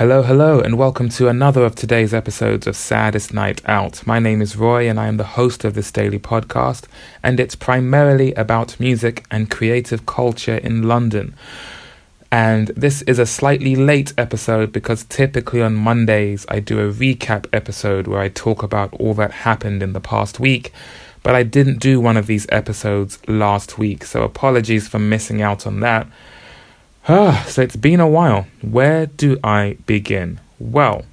Hello, hello, and welcome to another of today's episodes of Saddest Night Out. My name is Roy, and I am the host of this daily podcast, and it's primarily about music and creative culture in London. And this is a slightly late episode because typically on Mondays I do a recap episode where I talk about all that happened in the past week. But I didn't do one of these episodes last week, so apologies for missing out on that. Ah, so it's been a while. Where do I begin? Well,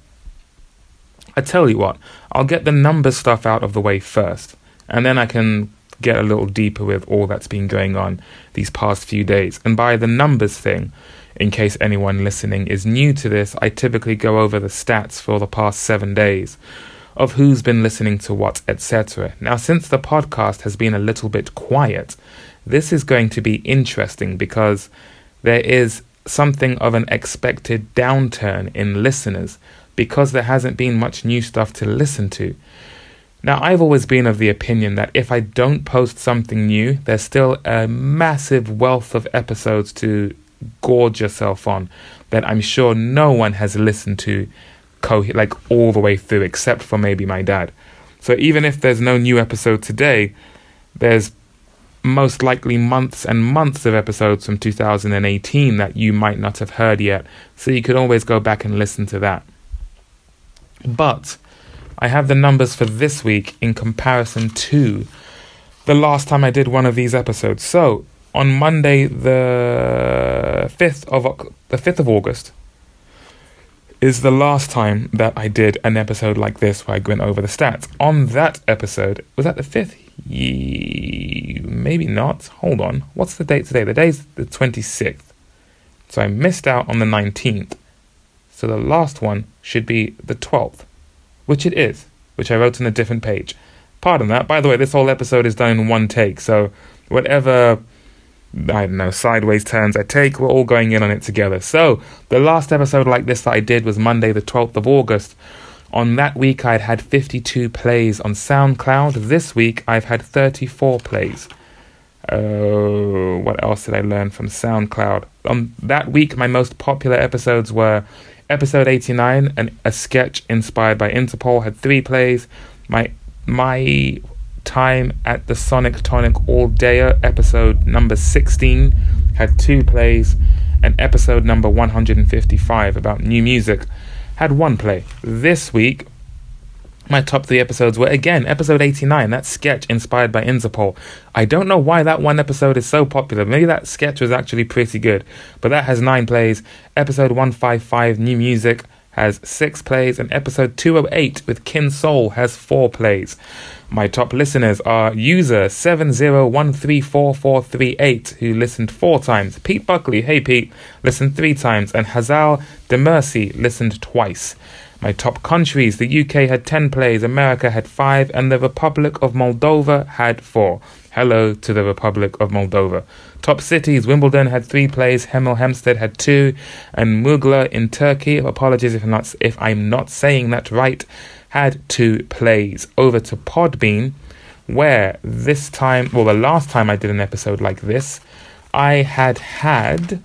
I tell you what, I'll get the number stuff out of the way first, and then I can get a little deeper with all that's been going on these past few days. And by the numbers thing, in case anyone listening is new to this, I typically go over the stats for the past seven days of who's been listening to what, etc. Now, since the podcast has been a little bit quiet, this is going to be interesting because there is something of an expected downturn in listeners because there hasn't been much new stuff to listen to. Now, I've always been of the opinion that if I don't post something new, there's still a massive wealth of episodes to gorge yourself on that I'm sure no one has listened to co- like all the way through except for maybe my dad. So even if there's no new episode today, there's most likely months and months of episodes from 2018 that you might not have heard yet. So you could always go back and listen to that. But I have the numbers for this week in comparison to the last time I did one of these episodes. So on Monday, the fifth of the fifth of August, is the last time that I did an episode like this where I went over the stats. On that episode, was that the fifth? Maybe not. Hold on. What's the date today? The day's the 26th. So I missed out on the 19th. So the last one should be the 12th which it is, which I wrote on a different page. Pardon that. By the way, this whole episode is done in one take, so whatever I don't know, sideways turns I take, we're all going in on it together. So, the last episode like this that I did was Monday, the 12th of August. On that week, I'd had 52 plays on SoundCloud. This week, I've had 34 plays. Uh, what else did I learn from SoundCloud? On that week, my most popular episodes were Episode 89, an, a sketch inspired by Interpol, had three plays. My my time at the Sonic Tonic All Dayer, episode number 16, had two plays. And episode number 155 about new music had one play. This week, my top three episodes were again episode 89, that sketch inspired by Interpol. I don't know why that one episode is so popular. Maybe that sketch was actually pretty good, but that has nine plays. Episode 155, New Music, has six plays, and episode 208 with Kin Soul has four plays. My top listeners are user 70134438, who listened four times, Pete Buckley, hey Pete, listened three times, and Hazal Demirci listened twice. My top countries the UK had 10 plays, America had 5, and the Republic of Moldova had 4. Hello to the Republic of Moldova. Top cities Wimbledon had 3 plays, Hemel Hempstead had 2, and Mugla in Turkey, apologies if I'm, not, if I'm not saying that right, had 2 plays. Over to Podbean, where this time, well, the last time I did an episode like this, I had had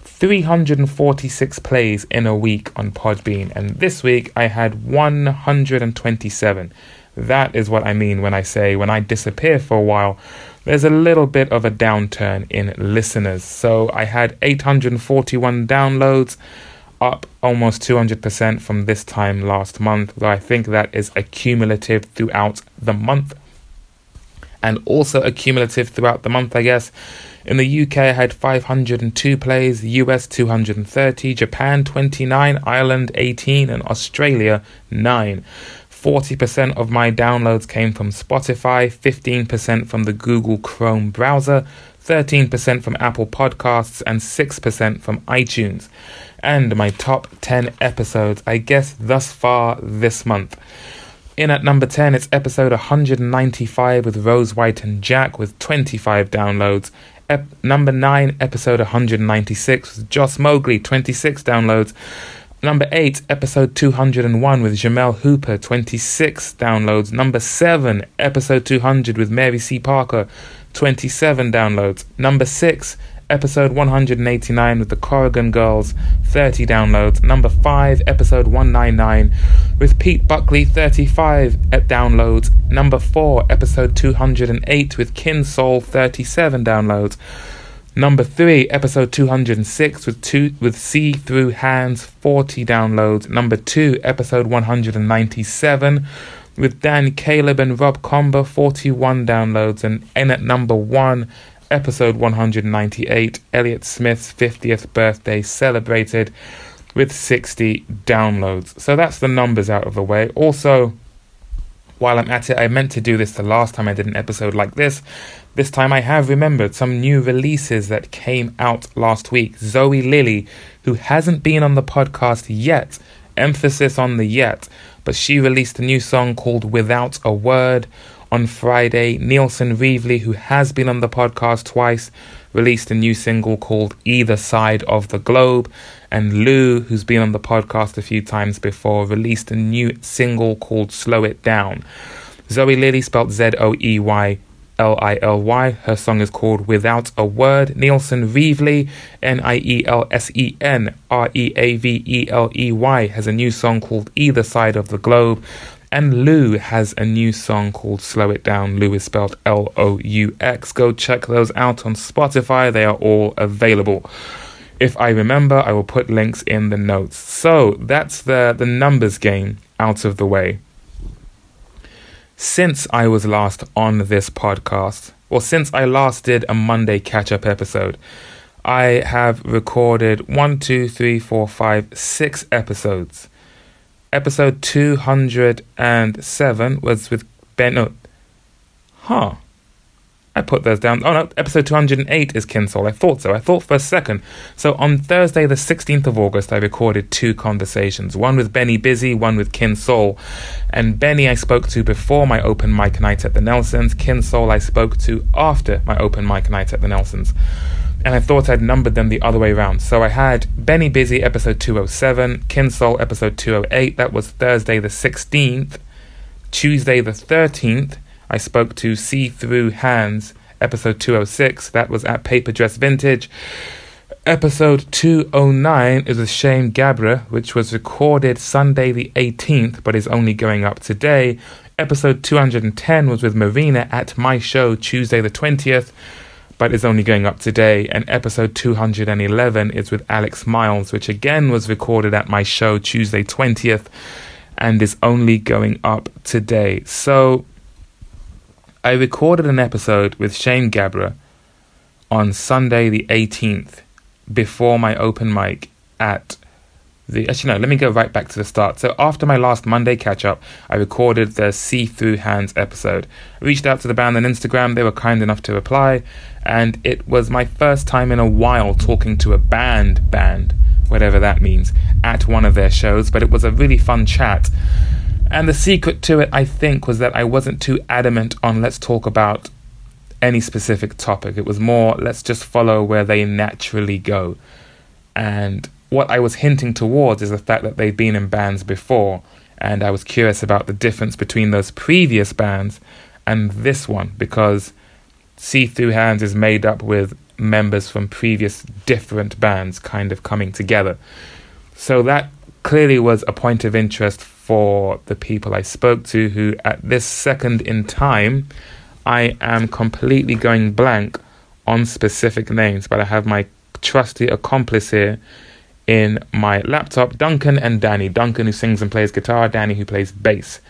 346 plays in a week on Podbean, and this week I had 127. That is what I mean when I say when I disappear for a while, there's a little bit of a downturn in listeners. So I had 841 downloads, up almost 200% from this time last month, though I think that is accumulative throughout the month and also accumulative throughout the month, I guess. In the UK, I had 502 plays, US 230, Japan 29, Ireland 18, and Australia 9. 40% of my downloads came from Spotify, 15% from the Google Chrome browser, 13% from Apple Podcasts, and 6% from iTunes. And my top 10 episodes, I guess, thus far this month. In at number 10, it's episode 195 with Rose White and Jack with 25 downloads. Ep- number 9, episode 196 with Joss Mowgli, 26 downloads. Number 8, episode 201 with Jamel Hooper, 26 downloads. Number 7, episode 200 with Mary C. Parker, 27 downloads. Number 6, episode 189 with the Corrigan Girls, 30 downloads. Number 5, episode 199 with Pete Buckley, 35 at downloads. Number 4, episode 208 with Kin Soul, 37 downloads. Number 3, episode 206 with two with See Through Hands, 40 downloads. Number 2, episode 197 with Dan Caleb and Rob Comber, 41 downloads. And in at number 1, episode 198, Elliott Smith's 50th birthday celebrated with 60 downloads. So that's the numbers out of the way. Also, while I'm at it, I meant to do this the last time I did an episode like this. This time I have remembered some new releases that came out last week. Zoey Lily, who hasn't been on the podcast yet, emphasis on the yet, but she released a new song called Without a Word on Friday. Nielsen Reaveley, who has been on the podcast twice, released a new single called Either Side of the Globe. And Loux, who's been on the podcast a few times before, released a new single called Slow It Down. Zoey Lily, spelled Z O E Y L I L Y. Her song is called Without a Word. Nielsen Reaveley, N I E L S E N R E A V E L E Y, has a new song called Either Side of the Globe. And Loux has a new song called Slow It Down. Loux is spelled L O U X. Go check those out on Spotify, they are all available. If I remember, I will put links in the notes. So that's the, the numbers game out of the way since I was last on this podcast, or since I last did a Monday catch up episode, I have recorded one, two, three, four, five, six episodes. Episode 207 was with Ben. No, huh. I put those down. Oh no, episode 208 is Kin Soul. I thought so. I thought for a second. So on Thursday, the 16th of August, I recorded two conversations one with Benny Busy, one with Kin Soul. And Benny I spoke to before my open mic night at the Nelsons. Kin Soul I spoke to after my open mic night at the Nelsons. And I thought I'd numbered them the other way around. So I had Benny Busy, episode 207, Kin Soul, episode 208. That was Thursday, the 16th. Tuesday, the 13th. I spoke to See Through Hands, episode 206. That was at Paper Dress Vintage. Episode 209 is with Shane Gabra, which was recorded Sunday the 18th, but is only going up today. Episode 210 was with Marina at my show Tuesday the 20th, but is only going up today. And episode 211 is with Alex Miles, which again was recorded at my show Tuesday 20th and is only going up today. So I recorded an episode with Shane Gabra on Sunday the 18th before my open mic at the actually no let me go right back to the start. So after my last monday catch up i recorded the see through hands episode. I reached out to the band on instagram. They were kind enough to reply. And it was my first time in a while talking to a band band whatever that means at one of their shows. But it was a really fun chat and the secret to it, I think, was that I wasn't too adamant on let's talk about any specific topic. It was more let's just follow where they naturally go. And what I was hinting towards is the fact that they've been in bands before. And I was curious about the difference between those previous bands and this one because See Through Hands is made up with members from previous different bands kind of coming together. So that clearly was a point of interest for the people I spoke to who, at this second in time, I am completely going blank on specific names, but I have my trusty accomplice here in my laptop Duncan and Danny. Duncan, who sings and plays guitar, Danny, who plays bass.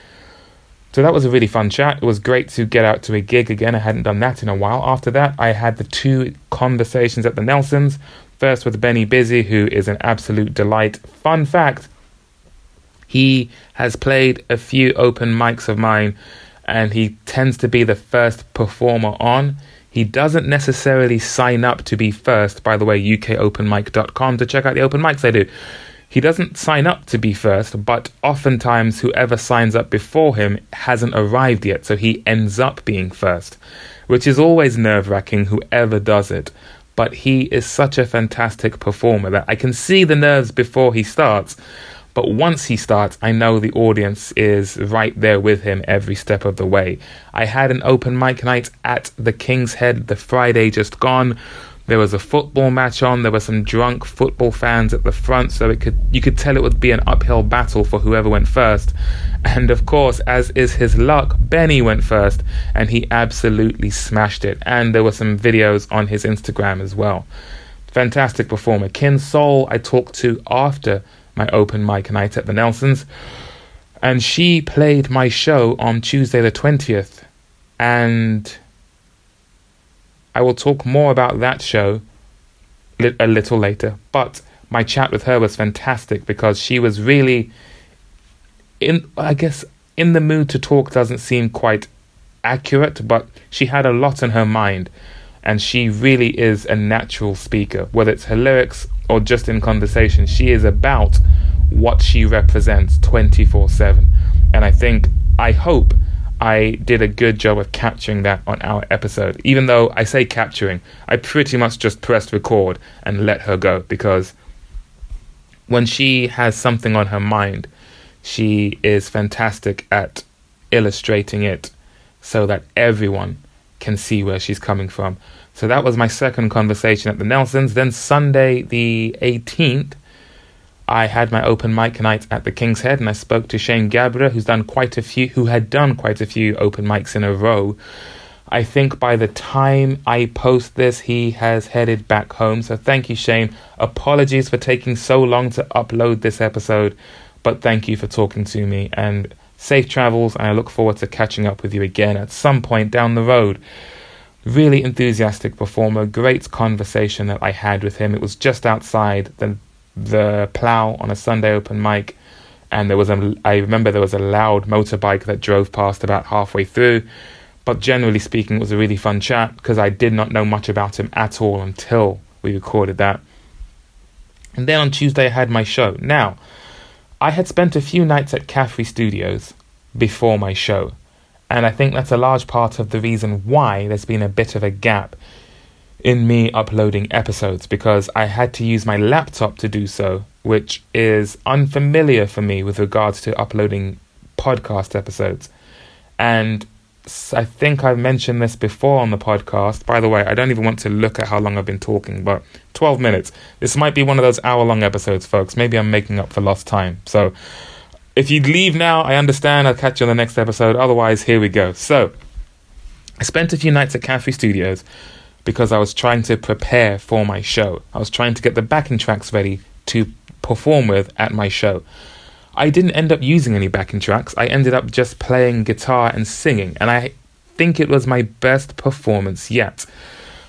So that was a really fun chat. It was great to get out to a gig again. I hadn't done that in a while. After that, I had the two conversations at the Nelsons. First with Benny Busy, who is an absolute delight. Fun fact he has played a few open mics of mine and he tends to be the first performer on. He doesn't necessarily sign up to be first, by the way, ukopenmic.com to check out the open mics I do. He doesn't sign up to be first, but oftentimes whoever signs up before him hasn't arrived yet, so he ends up being first, which is always nerve wracking, whoever does it. But he is such a fantastic performer that I can see the nerves before he starts, but once he starts, I know the audience is right there with him every step of the way. I had an open mic night at the King's Head the Friday just gone. There was a football match on. There were some drunk football fans at the front, so it could you could tell it would be an uphill battle for whoever went first. And of course, as is his luck, Benny went first, and he absolutely smashed it. And there were some videos on his Instagram as well. Fantastic performer. Kin Soul, I talked to after my open mic night at the Nelsons, and she played my show on Tuesday the twentieth, and I will talk more about that show a little later. But my chat with her was fantastic because she was really in I guess in the mood to talk doesn't seem quite accurate, but she had a lot in her mind and she really is a natural speaker, whether it's her lyrics or just in conversation. She is about what she represents 24 7. And I think, I hope I did a good job of capturing that on our episode. Even though I say capturing, I pretty much just pressed record and let her go because when she has something on her mind, she is fantastic at illustrating it so that everyone can see where she's coming from. So that was my second conversation at the Nelsons. Then Sunday, the 18th, I had my open mic night at the King's Head, and I spoke to Shane Gabra, who's done quite a few, who had done quite a few open mics in a row. I think by the time I post this, he has headed back home. So thank you, Shane. Apologies for taking so long to upload this episode, but thank you for talking to me and safe travels. And I look forward to catching up with you again at some point down the road. Really enthusiastic performer, great conversation that I had with him. It was just outside the the plough on a Sunday open mic, and there was a. I remember there was a loud motorbike that drove past about halfway through. But generally speaking, it was a really fun chat because I did not know much about him at all until we recorded that. And then on Tuesday, I had my show. Now, I had spent a few nights at Caffrey Studios before my show, and I think that's a large part of the reason why there's been a bit of a gap in me uploading episodes because I had to use my laptop to do so, which is unfamiliar for me with regards to uploading podcast episodes. And I think I've mentioned this before on the podcast. By the way, I don't even want to look at how long I've been talking, but 12 minutes. This might be one of those hour long episodes, folks. Maybe I'm making up for lost time. So if you leave now, I understand. I'll catch you on the next episode. Otherwise, here we go. So I spent a few nights at Caffrey Studios because I was trying to prepare for my show. I was trying to get the backing tracks ready to perform with at my show. I didn't end up using any backing tracks. I ended up just playing guitar and singing, and I think it was my best performance yet.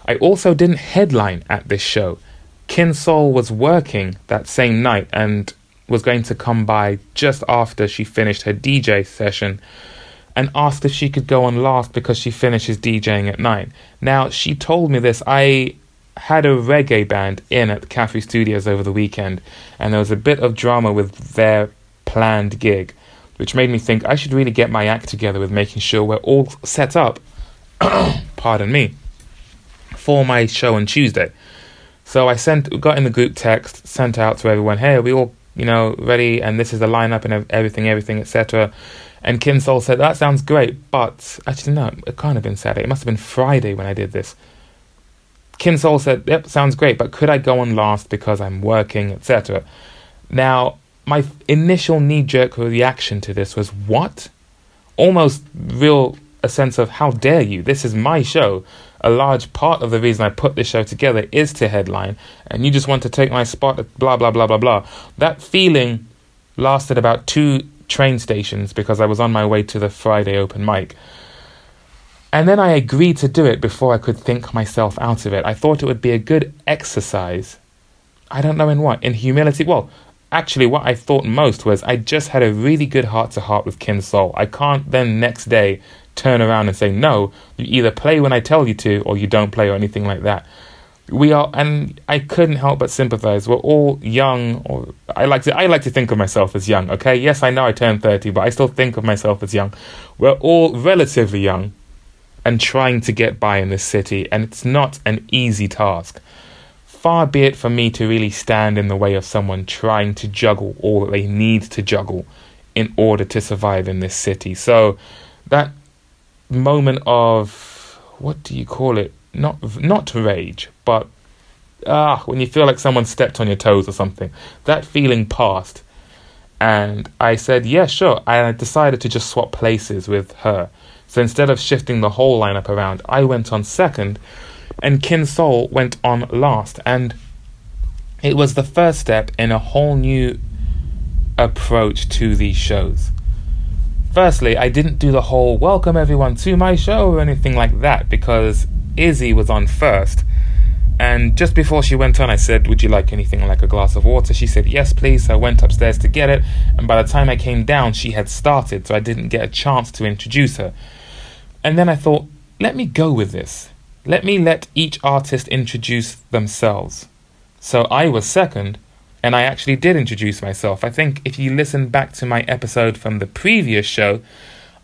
I also didn't headline at this show. Kin Soul was working that same night and was going to come by just after she finished her DJ session and asked if she could go on last because she finishes DJing at 9. Now, she told me this. I had a reggae band in at the Caffrey Studios over the weekend, and there was a bit of drama with their planned gig, which made me think I should really get my act together with making sure we're all set up, pardon me, for my show on Tuesday. So I sent, got in the group text, sent out to everyone, hey, are we all, you know, ready? And this is the lineup and everything, everything, etc. And Kin Soul said, That sounds great, but actually, no, it can't have been Saturday. It must have been Friday when I did this. Kin Soul said, Yep, sounds great, but could I go on last because I'm working, etc.? Now, my initial knee jerk reaction to this was, What? Almost real a sense of, How dare you? This is my show. A large part of the reason I put this show together is to headline, and you just want to take my spot, blah, blah, blah, blah, blah. That feeling lasted about two train stations because I was on my way to the Friday open mic. And then I agreed to do it before I could think myself out of it. I thought it would be a good exercise. I don't know in what. In humility. Well, actually, what I thought most was I just had a really good heart to heart with Kin Soul. I can't then next day turn around and say, no, you either play when I tell you to or you don't play or anything like that. We are and i couldn't help but sympathize. We're all young or i like to i like to think of myself as young okay? Yes i know i turned 30 but i still think of myself as young. We're all relatively young and trying to get by in this city and it's not an easy task far be it from me to really stand in the way of someone trying to juggle all that they need to juggle in order to survive in this city so that moment of what do you call it not not rage, but ah, when you feel like someone stepped on your toes or something. That feeling passed. And I said, yeah, sure. I decided to just swap places with her. So instead of shifting the whole lineup around, I went on second and Kin Soul went on last. And it was the first step in a whole new approach to these shows. Firstly, I didn't do the whole welcome everyone to my show or anything like that because Izzy was on first. And just before she went on, I said, Would you like anything like a glass of water? She said, Yes, please. So I went upstairs to get it. And by the time I came down, she had started, so I didn't get a chance to introduce her. And then I thought, Let me go with this. Let me let each artist introduce themselves. So I was second, and I actually did introduce myself. I think if you listen back to my episode from the previous show,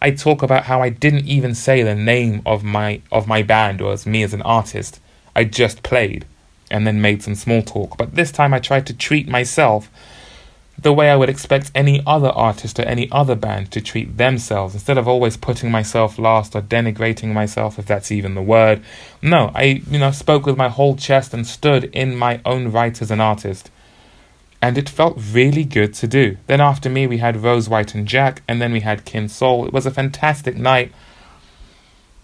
I talk about how I didn't even say the name of my of my band or as me as an artist. I just played and then made some small talk. But this time I tried to treat myself the way I would expect any other artist or any other band to treat themselves instead of always putting myself last or denigrating myself if that's even the word. No, I you know spoke with my whole chest and stood in my own right as an artist and it felt really good to do. Then after me, we had Rose White and Jack, and then we had Kin Soul. It was a fantastic night.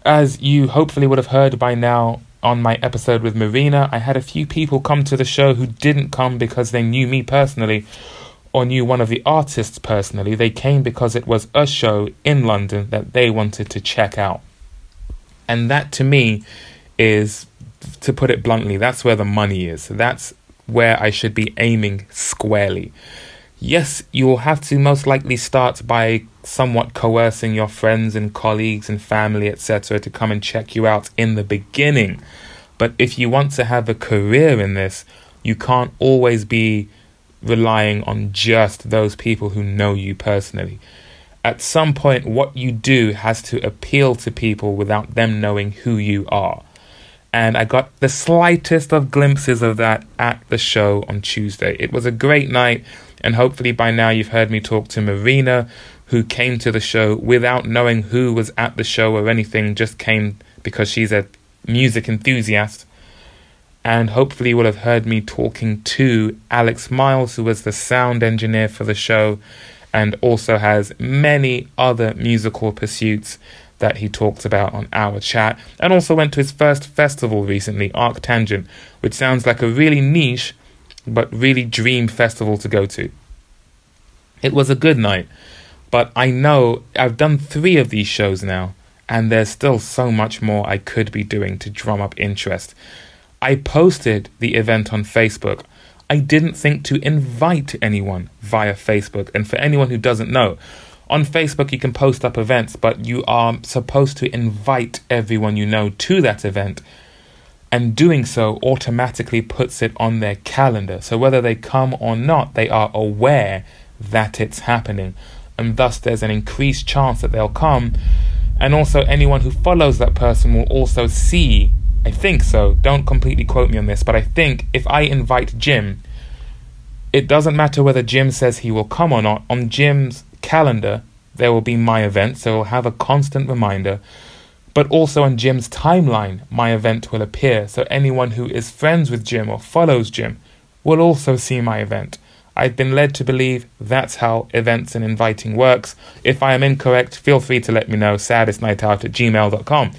As you hopefully would have heard by now on my episode with Marina, I had a few people come to the show who didn't come because they knew me personally or knew one of the artists personally. They came because it was a show in London that they wanted to check out. And that to me is, to put it bluntly, that's where the money is. That's where I should be aiming squarely. Yes, you will have to most likely start by somewhat coercing your friends and colleagues and family, etc., to come and check you out in the beginning. But if you want to have a career in this, you can't always be relying on just those people who know you personally. At some point, what you do has to appeal to people without them knowing who you are and I got the slightest of glimpses of that at the show on Tuesday. It was a great night, and hopefully by now you've heard me talk to Marina, who came to the show without knowing who was at the show or anything, just came because she's a music enthusiast. And hopefully, you will have heard me talking to Alex Miles, who was the sound engineer for the show and also has many other musical pursuits that he talks about on our chat, and also went to his first festival recently, Arctangent, which sounds like a really niche but really dream festival to go to. It was a good night, but I know I've done three of these shows now, and there's still so much more I could be doing to drum up interest. I posted the event on Facebook. I didn't think to invite anyone via Facebook, and for anyone who doesn't know, on Facebook, you can post up events, but you are supposed to invite everyone you know to that event. And doing so automatically puts it on their calendar. So whether they come or not, they are aware that it's happening. And thus, there's an increased chance that they'll come. And also, anyone who follows that person will also see. I think so. Don't completely quote me on this, but I think if I invite Jim, it doesn't matter whether Jim says he will come or not. On Jim's calendar, there will be my event, so we'll have a constant reminder. But also on Jim's timeline, my event will appear, so anyone who is friends with Jim or follows Jim will also see my event. I've been led to believe that's how events and inviting works. If I am incorrect, feel free to let me know, saddestnightout at gmail.com.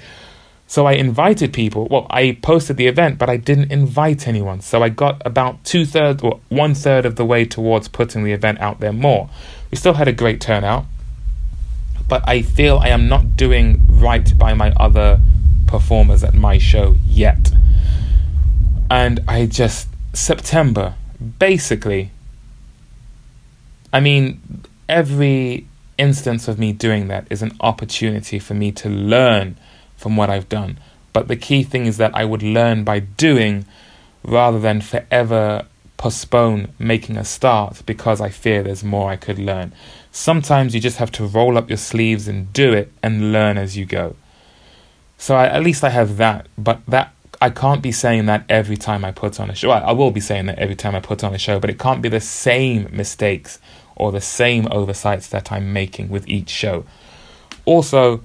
So I invited people. Well, I posted the event, but I didn't invite anyone. So I got about two thirds or one third of the way towards putting the event out there more. We still had a great turnout, but I feel I am not doing right by my other performers at my show yet. And I just, September, basically, I mean, every instance of me doing that is an opportunity for me to learn from what I've done. But the key thing is that I would learn by doing rather than forever postpone making a start because I fear there's more I could learn. Sometimes you just have to roll up your sleeves and do it and learn as you go. So I, at least I have that, but that I can't be saying that every time I put on a show. I will be saying that every time I put on a show, but it can't be the same mistakes or the same oversights that I'm making with each show. Also,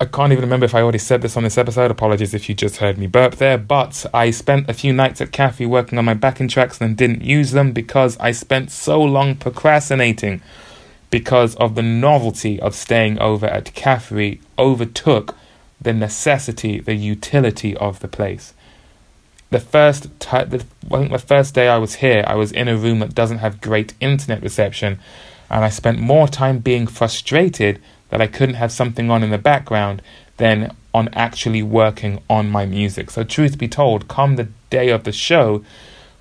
I can't even remember if I already said this on this episode. Apologies if you just heard me burp there. But I spent a few nights at Caffrey working on my backing tracks and didn't use them because I spent so long procrastinating because of the novelty of staying over at Caffrey overtook the necessity, the utility of the place. The first t- the, I think the first day I was here, I was in a room that doesn't have great internet reception, and I spent more time being frustrated that I couldn't have something on in the background than on actually working on my music. So, truth be told, come the day of the show,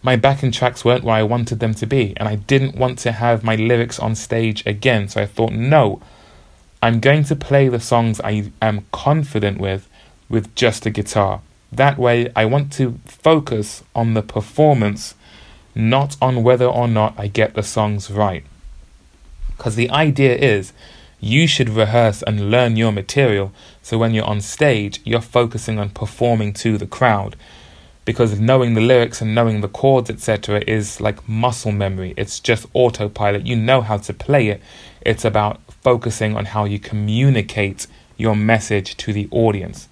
my backing tracks weren't where I wanted them to be, and I didn't want to have my lyrics on stage again. So, I thought, no, I'm going to play the songs I am confident with with just a guitar. That way, I want to focus on the performance, not on whether or not I get the songs right. Because the idea is you should rehearse and learn your material so when you're on stage, you're focusing on performing to the crowd. Because knowing the lyrics and knowing the chords, etc., is like muscle memory. It's just autopilot. You know how to play it. It's about focusing on how you communicate your message to the audience.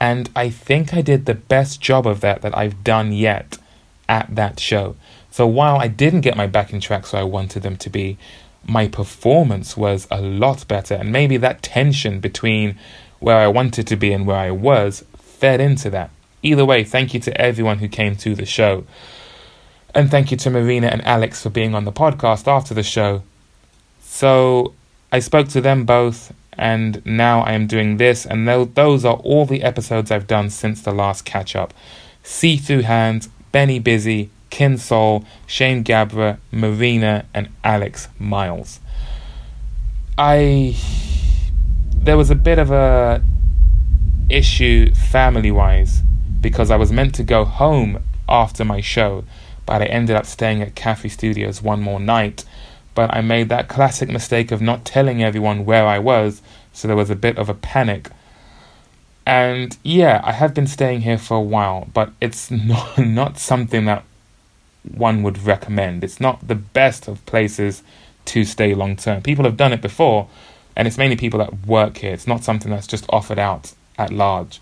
And I think I did the best job of that that I've done yet at that show. So while I didn't get my backing tracks where I wanted them to be, my performance was a lot better. And maybe that tension between where I wanted to be and where I was fed into that. Either way, thank you to everyone who came to the show. And thank you to Marina and Alex for being on the podcast after the show. So I spoke to them both, and now I am doing this, and those are all the episodes I've done since the last catch up. See Through Hands, Benny Busy, Kin Soul, Shane Gabra, Marina, and Alex Miles. I there was a bit of a issue family wise because I was meant to go home after my show, but I ended up staying at Caffrey Studios one more night. But I made that classic mistake of not telling everyone where I was, so there was a bit of a panic. And yeah, I have been staying here for a while, but it's not, not something that one would recommend. It's not the best of places to stay long term. People have done it before, and it's mainly people that work here. It's not something that's just offered out at large.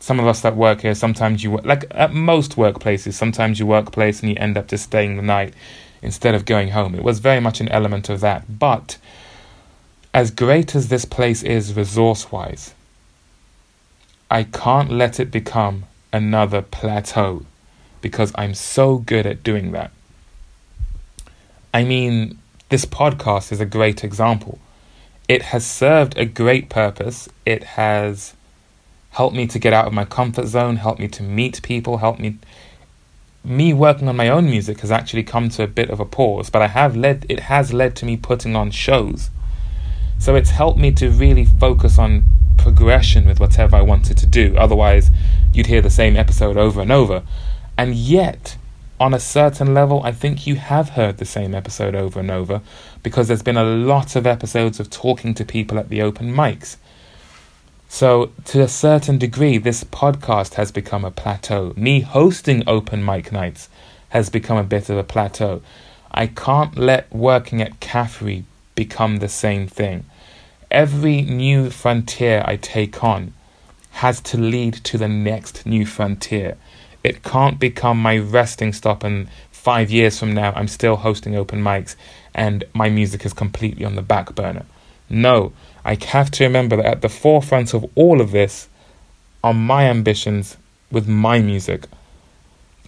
Some of us that work here, sometimes you like at most workplaces, sometimes you workplace and you end up just staying the night instead of going home. It was very much an element of that. But as great as this place is resource wise, I can't let it become another plateau because I'm so good at doing that. I mean, this podcast is a great example. It has served a great purpose. It has helped me to get out of my comfort zone, helped me to meet people, helped me me working on my own music has actually come to a bit of a pause, but I have led it has led to me putting on shows. So it's helped me to really focus on progression with whatever I wanted to do. Otherwise, you'd hear the same episode over and over. And yet, on a certain level, I think you have heard the same episode over and over because there's been a lot of episodes of talking to people at the open mics. So, to a certain degree, this podcast has become a plateau. Me hosting open mic nights has become a bit of a plateau. I can't let working at Caffrey become the same thing. Every new frontier I take on has to lead to the next new frontier. It can't become my resting stop and five years from now I'm still hosting open mics and my music is completely on the back burner. No, I have to remember that at the forefront of all of this are my ambitions with my music.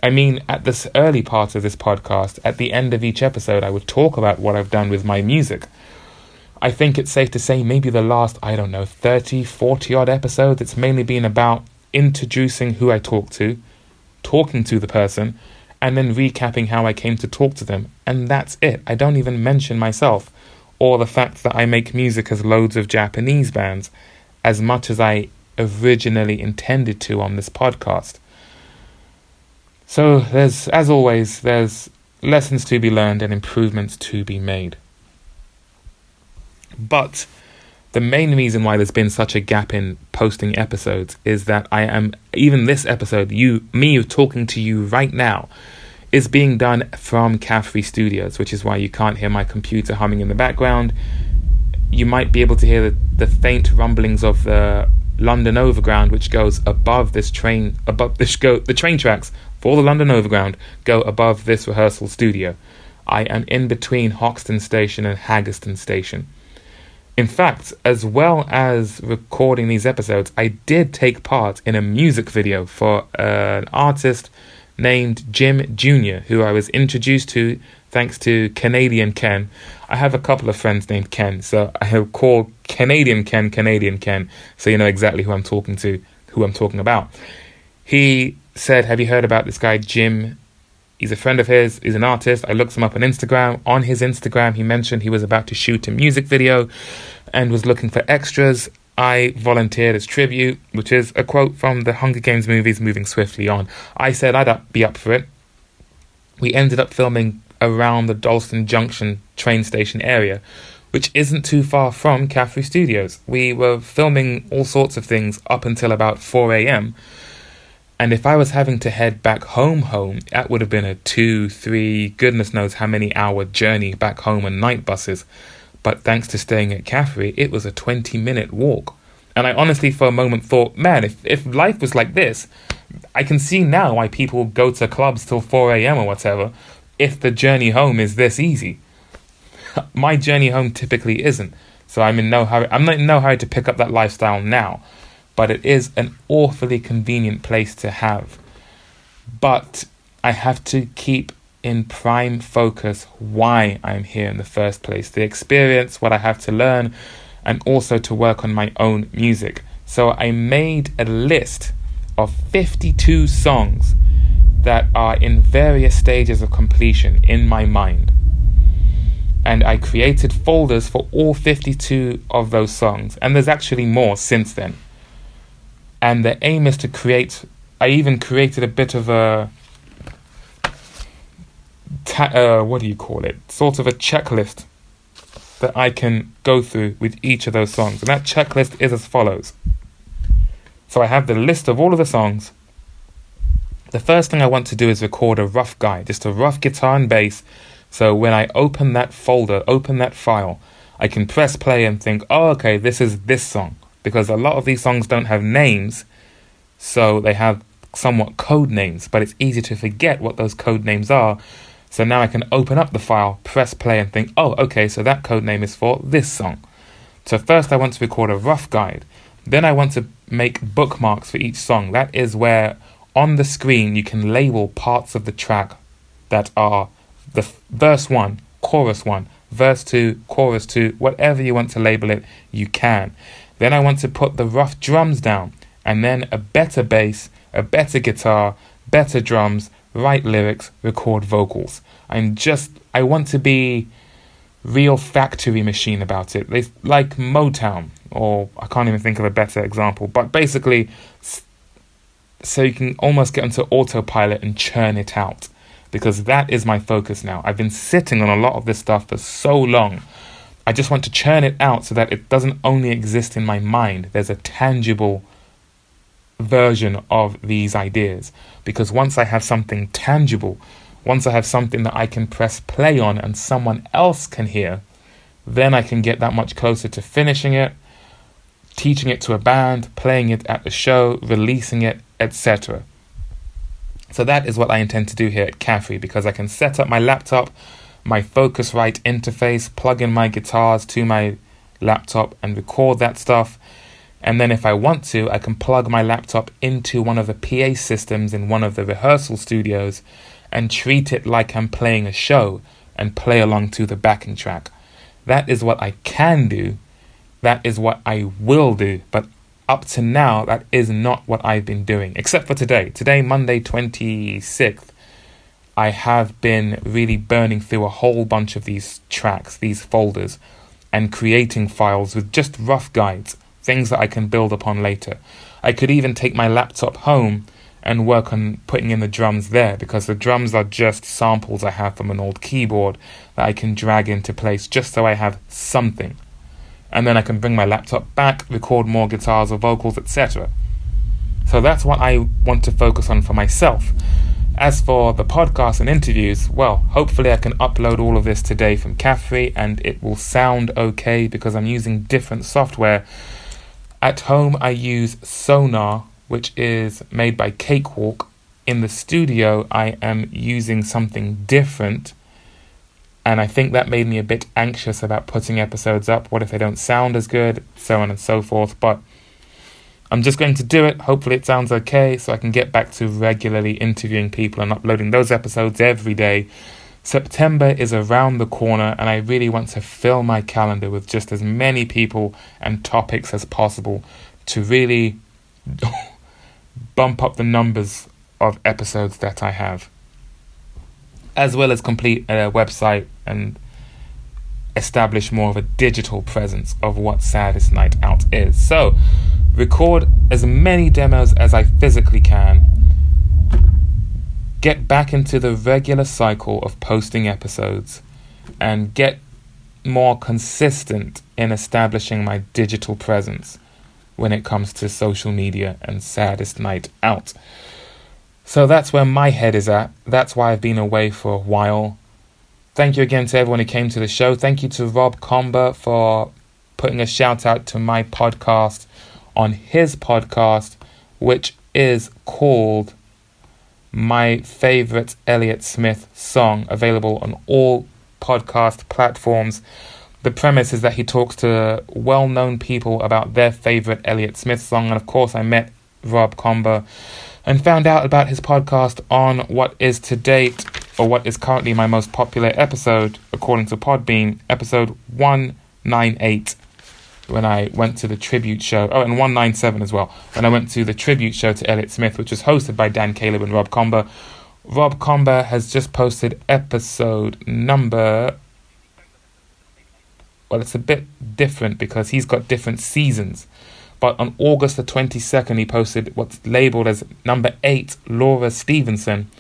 I mean, at this early part of this podcast, at the end of each episode, I would talk about what I've done with my music. I think it's safe to say maybe the last, I don't know, 30, 40 odd episodes, it's mainly been about introducing who I talk to, talking to the person, and then recapping how I came to talk to them. And that's it. I don't even mention myself or the fact that I make music as loads of Japanese bands as much as I originally intended to on this podcast. So there's as always there's lessons to be learned and improvements to be made. But the main reason why there's been such a gap in posting episodes is that I am even this episode, you me talking to you right now, is being done from Caffrey Studios, which is why you can't hear my computer humming in the background. You might be able to hear the, the faint rumblings of the London Overground, which goes above this train, above this go the train tracks for the London Overground go above this rehearsal studio. I am in between Hoxton Station and Haggerston Station. In fact, as well as recording these episodes, I did take part in a music video for uh, an artist named Jim Jr., who I was introduced to thanks to Canadian Ken. I have a couple of friends named Ken, so I have called Canadian Ken Canadian Ken, so you know exactly who I'm talking to, who I'm talking about. He said, Have you heard about this guy, Jim? He's a friend of his, he's an artist. I looked him up on Instagram. On his Instagram, he mentioned he was about to shoot a music video and was looking for extras. I volunteered as tribute, which is a quote from the Hunger Games movies Moving Swiftly On. I said I'd be up for it. We ended up filming around the Dalston Junction train station area, which isn't too far from Caffrey Studios. We were filming all sorts of things up until about 4 a.m. And if I was having to head back home, home, that would have been a two, three, goodness knows how many hour journey back home on night buses. But thanks to staying at Caffrey, it was a 20 minute walk. And I honestly, for a moment, thought, man, if, if life was like this, I can see now why people go to clubs till 4 a.m. or whatever if the journey home is this easy. My journey home typically isn't. So I'm in no hurry. I'm not in no hurry to pick up that lifestyle now but it is an awfully convenient place to have. But I have to keep in prime focus why I'm here in the first place the experience, what I have to learn, and also to work on my own music. So I made a list of 52 songs that are in various stages of completion in my mind. And I created folders for all 52 of those songs, and there's actually more since then and the aim is to create. I even created a bit of a ta- uh, what do you call it? Sort of a checklist that I can go through with each of those songs, and that checklist is as follows. So I have the list of all of the songs. The first thing I want to do is record a rough guide, just a rough guitar and bass. So when I open that folder, open that file, I can press play and think, oh, okay, this is this song because a lot of these songs don't have names, so they have somewhat code names, but it's easy to forget what those code names are. So now I can open up the file, press play, and think, oh, okay, so that code name is for this song. So first I want to record a rough guide. Then I want to make bookmarks for each song. That is where on the screen you can label parts of the track that are the verse 1, chorus 1, verse 2, chorus 2, whatever you want to label it, you can. Then I want to put the rough drums down, and then a better bass, a better guitar, better drums, write lyrics, record vocals. I'm just, I want to be real factory machine about it. Like Motown, or I can't even think of a better example, but basically, so you can almost get into autopilot and churn it out. Because that is my focus now. I've been sitting on a lot of this stuff for so long I just want to churn it out so that it doesn't only exist in my mind. There's a tangible version of these ideas. Because once I have something tangible, once I have something that I can press play on and someone else can hear, then I can get that much closer to finishing it, teaching it to a band, playing it at the show, releasing it, etc. So that is what I intend to do here at Caffrey because I can set up my laptop my Focusrite interface, plug in my guitars to my laptop and record that stuff. And then, if I want to, I can plug my laptop into one of the PA systems in one of the rehearsal studios and treat it like I'm playing a show and play along to the backing track. That is what I can do. That is what I will do. But up to now, that is not what I've been doing, except for today. Today, Monday 26th, I have been really burning through a whole bunch of these tracks, these folders, and creating files with just rough guides, things that I can build upon later. I could even take my laptop home and work on putting in the drums there because the drums are just samples I have from an old keyboard that I can drag into place just so I have something. And then I can bring my laptop back, record more guitars or vocals, etc. So that's what I want to focus on for myself. As for the podcast and interviews, well, hopefully I can upload all of this today from Caffrey and it will sound okay because I'm using different software. At home, I use Sonar, which is made by Cakewalk. In the studio, I am using something different. And I think that made me a bit anxious about putting episodes up. What if they don't sound as good? So on and so forth. But I'm just going to do it. Hopefully, it sounds okay so I can get back to regularly interviewing people and uploading those episodes every day. September is around the corner, and I really want to fill my calendar with just as many people and topics as possible to really bump up the numbers of episodes that I have, as well as complete a website and establish more of a digital presence of what Saddest Night Out is. So, record as many demos as I physically can, get back into the regular cycle of posting episodes, and get more consistent in establishing my digital presence when it comes to social media and Saddest Night Out. So that's where my head is at. That's why I've been away for a while. Thank you again to everyone who came to the show. Thank you to Rob Comber for putting a shout out to my podcast on his podcast, which is called My Favorite Elliott Smith Song, available on all podcast platforms. The premise is that he talks to well known people about their favorite Elliott Smith song, and of course, I met Rob Comber and found out about his podcast on what is to date, or what is currently my most popular episode, according to Podbean, episode 198 when I went to the tribute show. Oh, and 197 as well. When I went to the tribute show to Elliott Smith, which was hosted by Dan Caleb and Rob Comber. Rob Comber has just posted episode number. Well, it's a bit different because he's got different seasons. But on August the 22nd, he posted what's labeled as number 8, Laura Stevenson.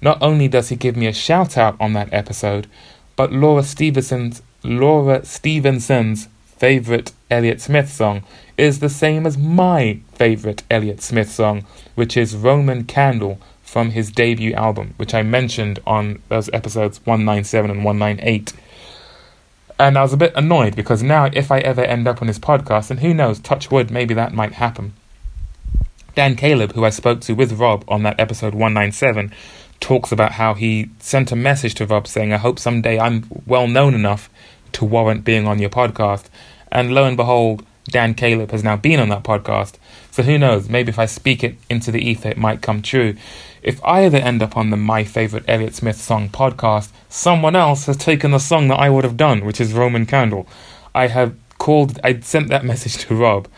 Not only does he give me a shout out on that episode, but Laura Stevenson's Laura Stevenson's favorite Elliott Smith song is the same as my favorite Elliott Smith song, which is Roman Candle from his debut album, which I mentioned on those episodes 197 and 198. And I was a bit annoyed because now, if I ever end up on his podcast, and who knows, touch wood, maybe that might happen. Dan Caleb, who I spoke to with Rob on that episode 197, talks about how he sent a message to Rob saying, I hope someday I'm well known enough to warrant being on your podcast. And lo and behold, Dan Caleb has now been on that podcast. So who knows? Maybe if I speak it into the ether, it might come true. If I ever end up on the My Favorite Elliott Smith Song podcast, someone else has taken the song that I would have done, which is Roman Candle. I have called, I sent that message to Rob,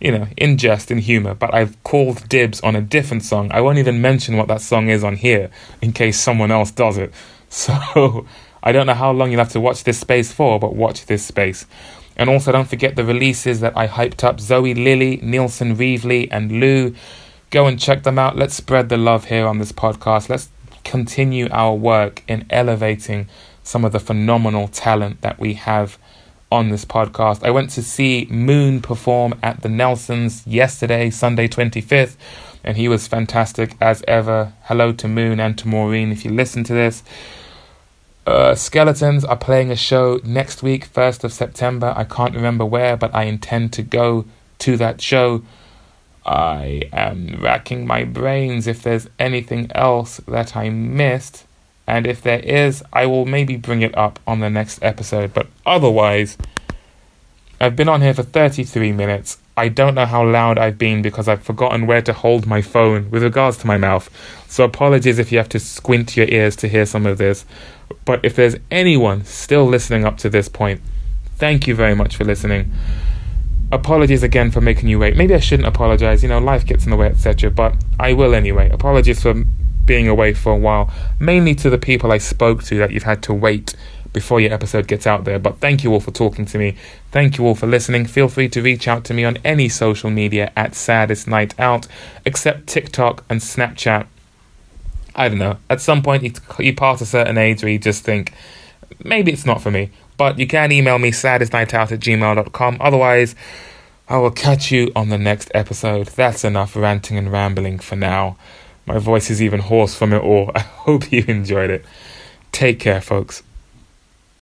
you know, in jest, in humour, but I've called dibs on a different song. I won't even mention what that song is on here in case someone else does it. So I don't know how long you'll have to watch this space for, but watch this space. And also, don't forget the releases that I hyped up Zoey Lily, Nielsen Reaveley, and Loux. Go and check them out. Let's spread the love here on this podcast. Let's continue our work in elevating some of the phenomenal talent that we have on this podcast. I went to see Moon perform at the Nelsons yesterday, Sunday 25th, and he was fantastic as ever. Hello to Moon and to Maureen if you listen to this. Uh, Skeletons are playing a show next week, 1st of September. I can't remember where, but I intend to go to that show. I am racking my brains if there's anything else that I missed. And if there is, I will maybe bring it up on the next episode. But otherwise, I've been on here for 33 minutes. I don't know how loud I've been because I've forgotten where to hold my phone with regards to my mouth. So apologies if you have to squint your ears to hear some of this. But if there's anyone still listening up to this point, thank you very much for listening. Apologies again for making you wait. Maybe I shouldn't apologize, you know, life gets in the way, etc. But I will anyway. Apologies for being away for a while, mainly to the people I spoke to that you've had to wait before your episode gets out there. But thank you all for talking to me. Thank you all for listening. Feel free to reach out to me on any social media at Saddest Night Out, except TikTok and Snapchat. I don't know. At some point, you, you pass a certain age where you just think, maybe it's not for me. But you can email me, saddestnightout at gmail.com. Otherwise, I will catch you on the next episode. That's enough ranting and rambling for now. My voice is even hoarse from it all. I hope you enjoyed it. Take care, folks.